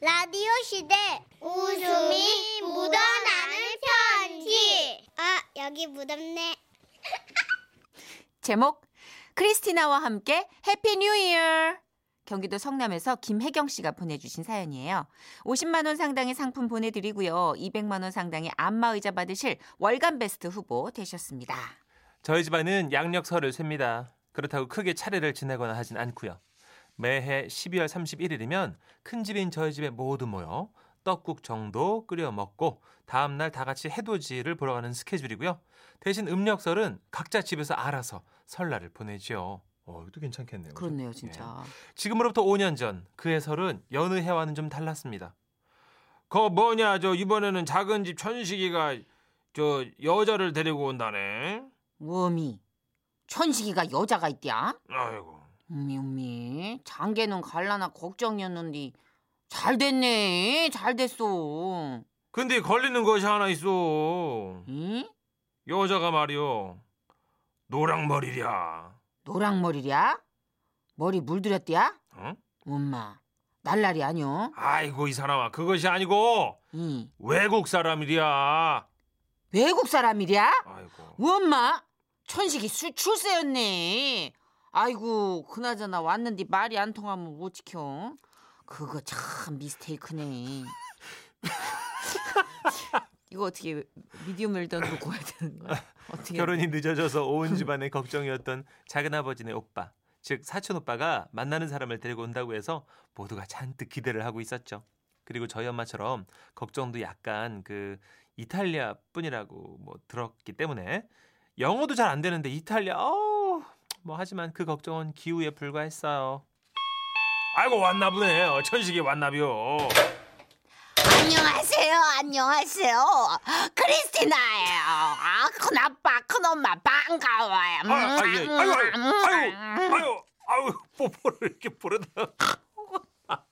라디오 시대 웃음이 묻어나는 편지. 아, 여기 묻었네. 제목 크리스티나와 함께 happy new year. 경기도 성남에서 김혜경 씨가 보내주신 사연이에요. 50만 원 상당의 상품 보내드리고요. 200만 원 상당의 안마의자 받으실 월간 베스트 후보 되셨습니다. 저희 집안은 양력설을 셉니다. 그렇다고 크게 차례를 지내거나 하진 않고요. 매해 12월 31일이면 큰 집인 저희 집에 모두 모여 떡국 정도 끓여 먹고 다음 날 다 같이 해돋이를 보러 가는 스케줄이고요. 대신 음력설은 각자 집에서 알아서 설날을 보내죠. 어, 이것도 괜찮겠네요. 그렇네요, 진짜. 지금으로부터 5년 전 그해 설은 여느 해와는 좀 달랐습니다. 그 뭐냐 저 이번에는 작은 집 천식이가 저 여자를 데리고 온다네. 워미 천식이가 여자가 있디야? 아이고. 음미 장계는 갈라나 걱정이었는데 잘 됐네 잘 됐어 근데 걸리는 것이 하나 있어. 응? 여자가 말이요. 노랑머리랴. 노랑머리랴? 머리 물들였디야? 어? 엄마 날라리 아니여 아이고 이 사람아 그것이 아니고 이 외국 사람이랴. 외국 사람이랴? 아이고. 엄마 천식이 수, 출세였네 아이고 그나저나 왔는데 말이 안 통하면 못 지켜 그거 참 미스테이크네 이거 어떻게 미디엄 웰던으로 구워야 되는 거야? 어떻게 결혼이 늦어져서 온 집안의 걱정이었던 작은 아버지네 오빠, 즉 사촌 오빠가 만나는 사람을 데리고 온다고 해서 모두가 잔뜩 기대를 하고 있었죠. 그리고 저희 엄마처럼 걱정도 약간 그 이탈리아 뿐이라고 뭐 들었기 때문에 영어도 잘 안 되는데 이탈리아 어우 뭐 하지만 그 걱정은 기우에 불과했어요. 아이고 왔나 보네. 어, 천식이 왔나비요. 안녕하세요 안녕하세요 크리스티나예요 아 큰아빠 큰엄마 반가워요 아, 아, 예. 아유, 아유, 아유, 아유, 아유, 뽀뽀를 이렇게 부르다.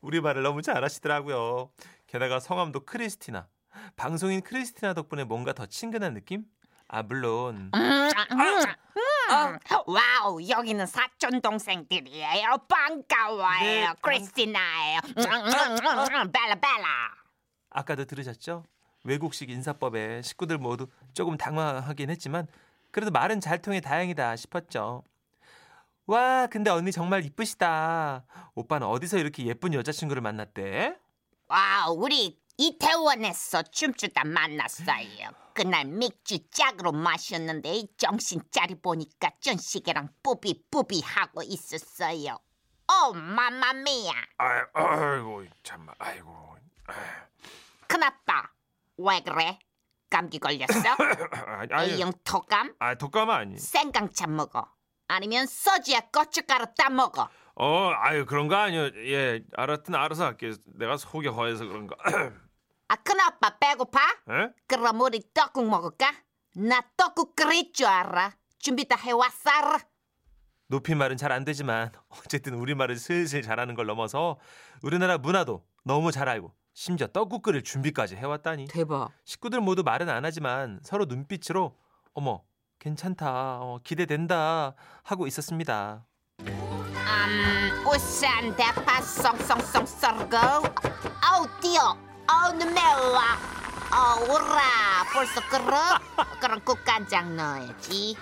우리 말을 너무 잘하시더라고요. 게다가 성함도 크리스티나. 방송인 크리스티나 덕분에 뭔가 더 친근한 느낌? 아 물론 어, wow 여기는 사촌 동생들이에요 반가워요 네, 크리스티나예요 bella bella 아까도 들으셨죠? 외국식 인사법에 식구들 모두 조금 당황하긴 했지만 그래도 말은 잘 통해 다행이다 싶었죠. 와 근데 언니 정말 이쁘시다. 오빠는 어디서 이렇게 예쁜 여자친구를 만났대? wow 우리 이태원에서 춤추다 만났어요 그날 맥주 짝으로 마셨는데 정신 차리 보니까 전식이랑 뿌비 뿌비 하고 있었어요 오 mamma mia 아이, 아이고 참말 아이고 큰아빠 왜 그래? 감기 걸렸어? A형 독감? 아 독감 아니. 생강차 먹어 아니면 소주에 고춧가루 따 먹어 어, 아유 그런 거 아니요. 예, 알았든 알아서 할게요. 내가 속이 허해서 그런가. 아 큰아빠 배고파? 에? 그럼 우리 떡국 먹을까? 나 떡국 끓일 줄 알아 준비 다 해왔어 높임말은 잘 안 되지만 어쨌든 우리말을 슬슬 잘하는 걸 넘어서 우리나라 문화도 너무 잘 알고 심지어 떡국 끓일 준비까지 해왔다니. 대박 식구들 모두 말은 안 하지만 서로 눈빛으로 어머 괜찮다, 어, 기대된다 하고 있었습니다. 음, 우산 대파 썽썽썽 썰고 아우 뛰어 아우 눈 매워 어 우라 벌써 끓어? 그럼 국간장 넣어야지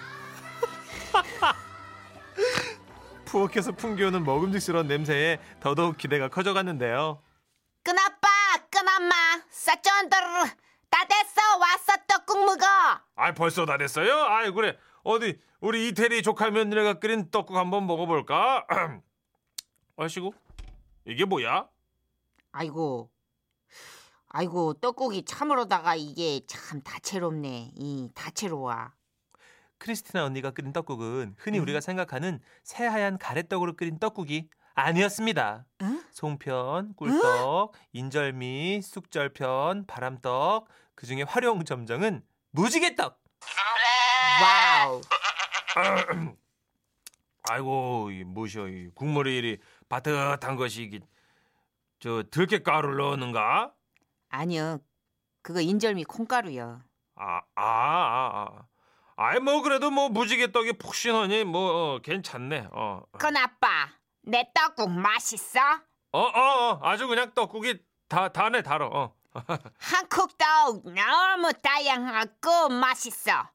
부엌에서 풍겨오는 먹음직스러운 냄새에 더더욱 기대가 커져갔는데요. 큰아빠 큰엄마 사촌들 다 됐어 왔어 떡국 먹어 아 벌써 다 됐어요? 아이 그래 어디 우리 이태리 조카 며느리가 끓인 떡국 한번 먹어볼까? 아시고 이게 뭐야? 아이고 아이고 떡국이 참으로다가 이게 참 다채롭네 이 다채로워 크리스티나 언니가 끓인 떡국은 흔히 우리가 생각하는 새하얀 가래떡으로 끓인 떡국이 아니었습니다. 응? 송편, 꿀떡, 인절미, 쑥절편, 바람떡, 그 중에 화룡점정은 무지개떡. wow 아이고 이 뭐시여 이 국물이 이리 바뜻한 것이 저 들깨가루를 넣었는가? 아니요 그거 인절미 콩가루요 아, 아, 아, 아. 아이 뭐 그래도 뭐 무지개 떡이 푹신하니 뭐 어, 괜찮네. 어. 큰아빠 내 떡국 맛있어? 어, 어, 어, 아주 그냥 떡국이 다, 다네, 달어. 어. 한국 떡 너무 다양하고 맛있어.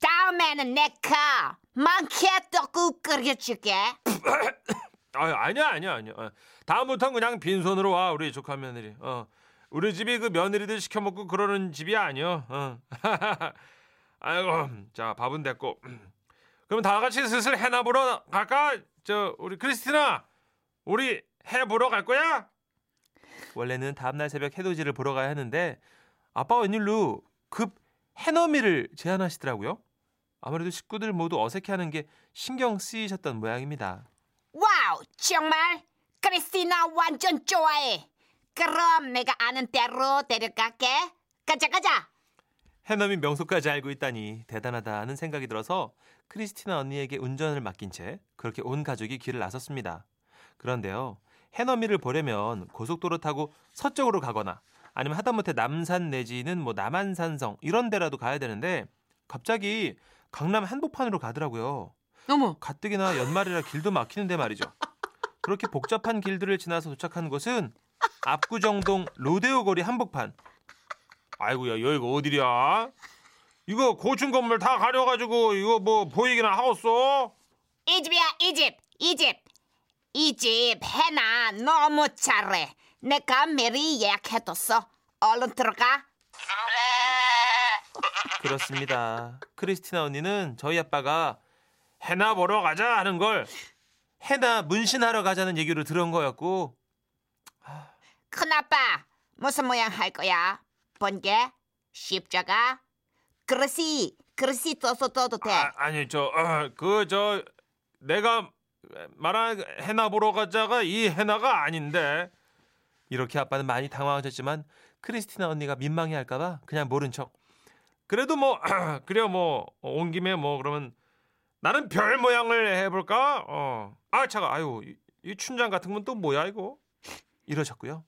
다음에는 내가 많게 떡국 끓여줄게. 아, 아니야, 아니야, 아니야. 어. 다음부턴 그냥 빈손으로 와, 우리 조카 며느리. 어. 우리 집이 그 며느리들 시켜 먹고 그러는 집이 아니여. 어. 아이고, 자, 밥은 됐고. 그럼 다 같이 슬슬 해나 보러 갈까? 저, 우리 크리스티나, 우리 해 보러 갈 거야? 원래는 다음날 새벽 해돋이를 보러 가야 하는데 아빠가 웬일로 급 해넘이를 제안하시더라고요. 아무래도 식구들 모두 어색해하는 게 신경 쓰이셨던 모양입니다. wow, 정말? 크리스티나 완전 좋아해. 그럼 내가 아는 대로 데려갈게. 가자, 가자. 해넘이 명소까지 알고 있다니 대단하다는 생각이 들어서 크리스티나 언니에게 운전을 맡긴 채 그렇게 온 가족이 길을 나섰습니다. 그런데요, 해넘이를 보려면 고속도로 타고 서쪽으로 가거나 아니면 하다못해 남산 내지는 뭐 남한산성 이런 데라도 가야 되는데 갑자기 강남 한복판으로 가더라고요. 어머, 가뜩이나 연말이라 길도 막히는데 말이죠. 그렇게 복잡한 길들을 지나서 도착한 곳은 압구정동 로데오 거리 한복판. 아이고야 여기가 어디랴? 이거 고층 건물 다 가려가지고 이거 뭐 보이기나 하겠어? 이 집이야, 이 집, 이 집. 이 집 해나 너무 잘해. 내가 미리 예약해뒀어. 얼른 들어가. 그렇습니다. 크리스티나 언니는 저희 아빠가 해나 보러 가자 하는 걸 해나 문신하러 가자는 얘기로 들은 거였고 큰아빠, 무슨 모양 할 거야? 번개? 십자가? 그릇이, 그릇이 떠서 떠도 돼. 아, 아니 저그저 내가 말한 해나 보러 가자가 이 해나가 아닌데 이렇게 아빠는 많이 당황하셨지만 크리스티나 언니가 민망해할까봐 그냥 모른 척 그래도 뭐 그래 뭐온 김에 뭐 그러면 나는 별 모양을 해볼까 어 아 차가 아유 이, 이 춘장 같은 건 또 뭐야 이거 이러셨고요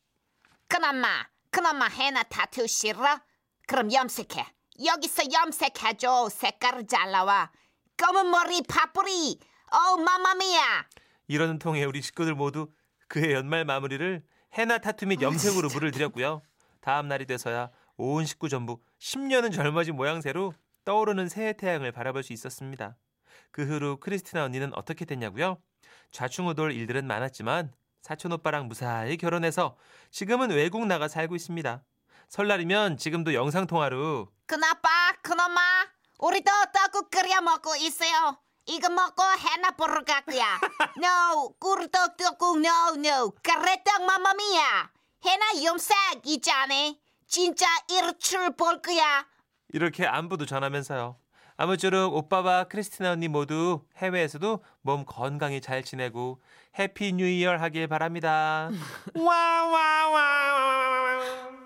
큰엄마, 큰엄마 해나 타투 싫어? 그럼 염색해. 여기서 염색해줘. 색깔을 잘라와. 검은 머리 파뿌리. 어우 마마미야. 이러는 통에 우리 식구들 모두 그의 연말 마무리를 해나 타투 및 염색으로 물을 들였고요. 다음 날이 돼서야 온 식구 전부 10년은 젊어진 모양새로 떠오르는 새해 태양을 바라볼 수 있었습니다. 그 후로 크리스티나 언니는 어떻게 됐냐고요? 좌충우돌 일들은 많았지만 사촌 오빠랑 무사히 결혼해서 지금은 외국 나가 살고 있습니다. 설날이면 지금도 영상 통화로 큰아빠, 큰엄마, 우리도 떡국 끓여 먹고 있어요. 이거 먹고 해나 보러 갈 거야. No, 꿀떡 떡국 no, no. 가래떡 mamma mia. 헤나 염색 있잖아. 진짜 일출 볼 거야. 이렇게 안부도 전하면서요. 아무쪼록 오빠와 크리스티나 언니 모두 해외에서도 몸 건강히 잘 지내고 happy new year 하길 바랍니다. 와와와.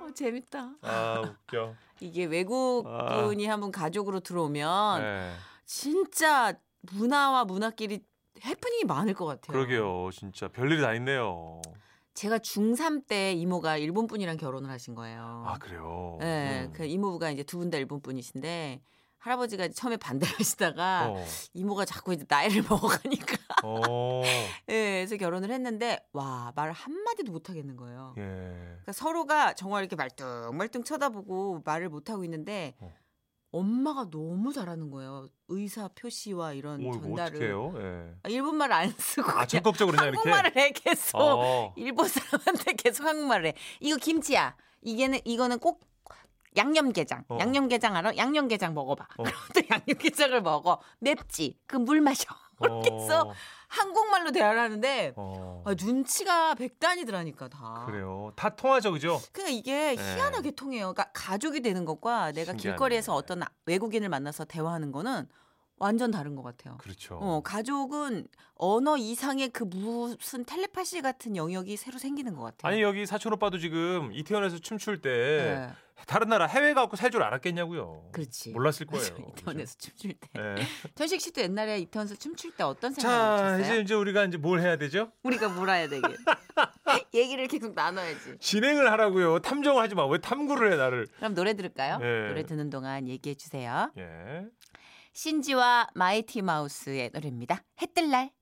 어, 재밌다. 아 웃겨. 이게 외국 아. 분이 한분 가족으로 들어오면 네. 진짜 문화와 문화끼리 해프닝이 많을 것 같아요. 그러게요. 진짜 별일이 다 있네요. 제가 중3 때 이모가 일본 분이랑 결혼을 하신 거예요. 아 그래요. 네, 음. 그 이모부가 이제 두 분 다 일본 분이신데 할아버지가 처음에 반대하시다가 어. 이모가 자꾸 이제 나이를 먹어가니까 어. 예, 그래서 결혼을 했는데 와 말 한마디도 못 하겠는 거예요. 예. 그러니까 서로가 정말 이렇게 말뚱말뚱 쳐다보고 말을 못 하고 있는데 어. 엄마가 너무 잘하는 거예요. 의사 표시와 이런 오, 전달을 어떡해요? 예. 아, 일본 말을 안 쓰고 아 적극적으로 그냥 이렇게. 한국말을 해 계속 어. 일본 사람한테 계속 한국말을 해. 이거 김치야. 이게는 이거는 꼭 양념게장. 어. 양념게장 알아? 양념게장 먹어봐. 어. 또 양념게장을 먹어. 맵지. 그 물 마셔. 이렇게 해서 어. 한국말로 대화를 하는데 어. 아, 눈치가 백단이더라니까 다. 그래요. 다 통하죠, 그죠? 그러니까 이게 네. 희한하게 통해요. 그러니까 가족이 되는 것과 내가 신기하네. 길거리에서 어떤 외국인을 만나서 대화하는 거는 완전 다른 것 같아요. 그렇죠. 어, 가족은 언어 이상의 그 무슨 텔레파시 같은 영역이 새로 생기는 것 같아요. 아니 여기 사촌 오빠도 지금 이태원에서 춤출 때 네. 다른 나라 해외 가고 살 줄 알았겠냐고요. 그렇지. 몰랐을 거예요. 맞아, 이태원에서 춤출 때. 네. 천식 씨도 옛날에 이태원에서 춤출 때 어떤 자, 생각을 이제? 이제 우리가 이제 뭘 해야 되죠? 우리가 몰아야 되게. 얘기를 계속 나눠야지. 진행을 하라고요. 탐정을 하지 마. 왜 탐구를 해 나를? 그럼 노래 들을까요? 네. 노래 듣는 동안 얘기해 주세요. 예. 신지와 마이티 마우스의 노래입니다. 해뜰 날.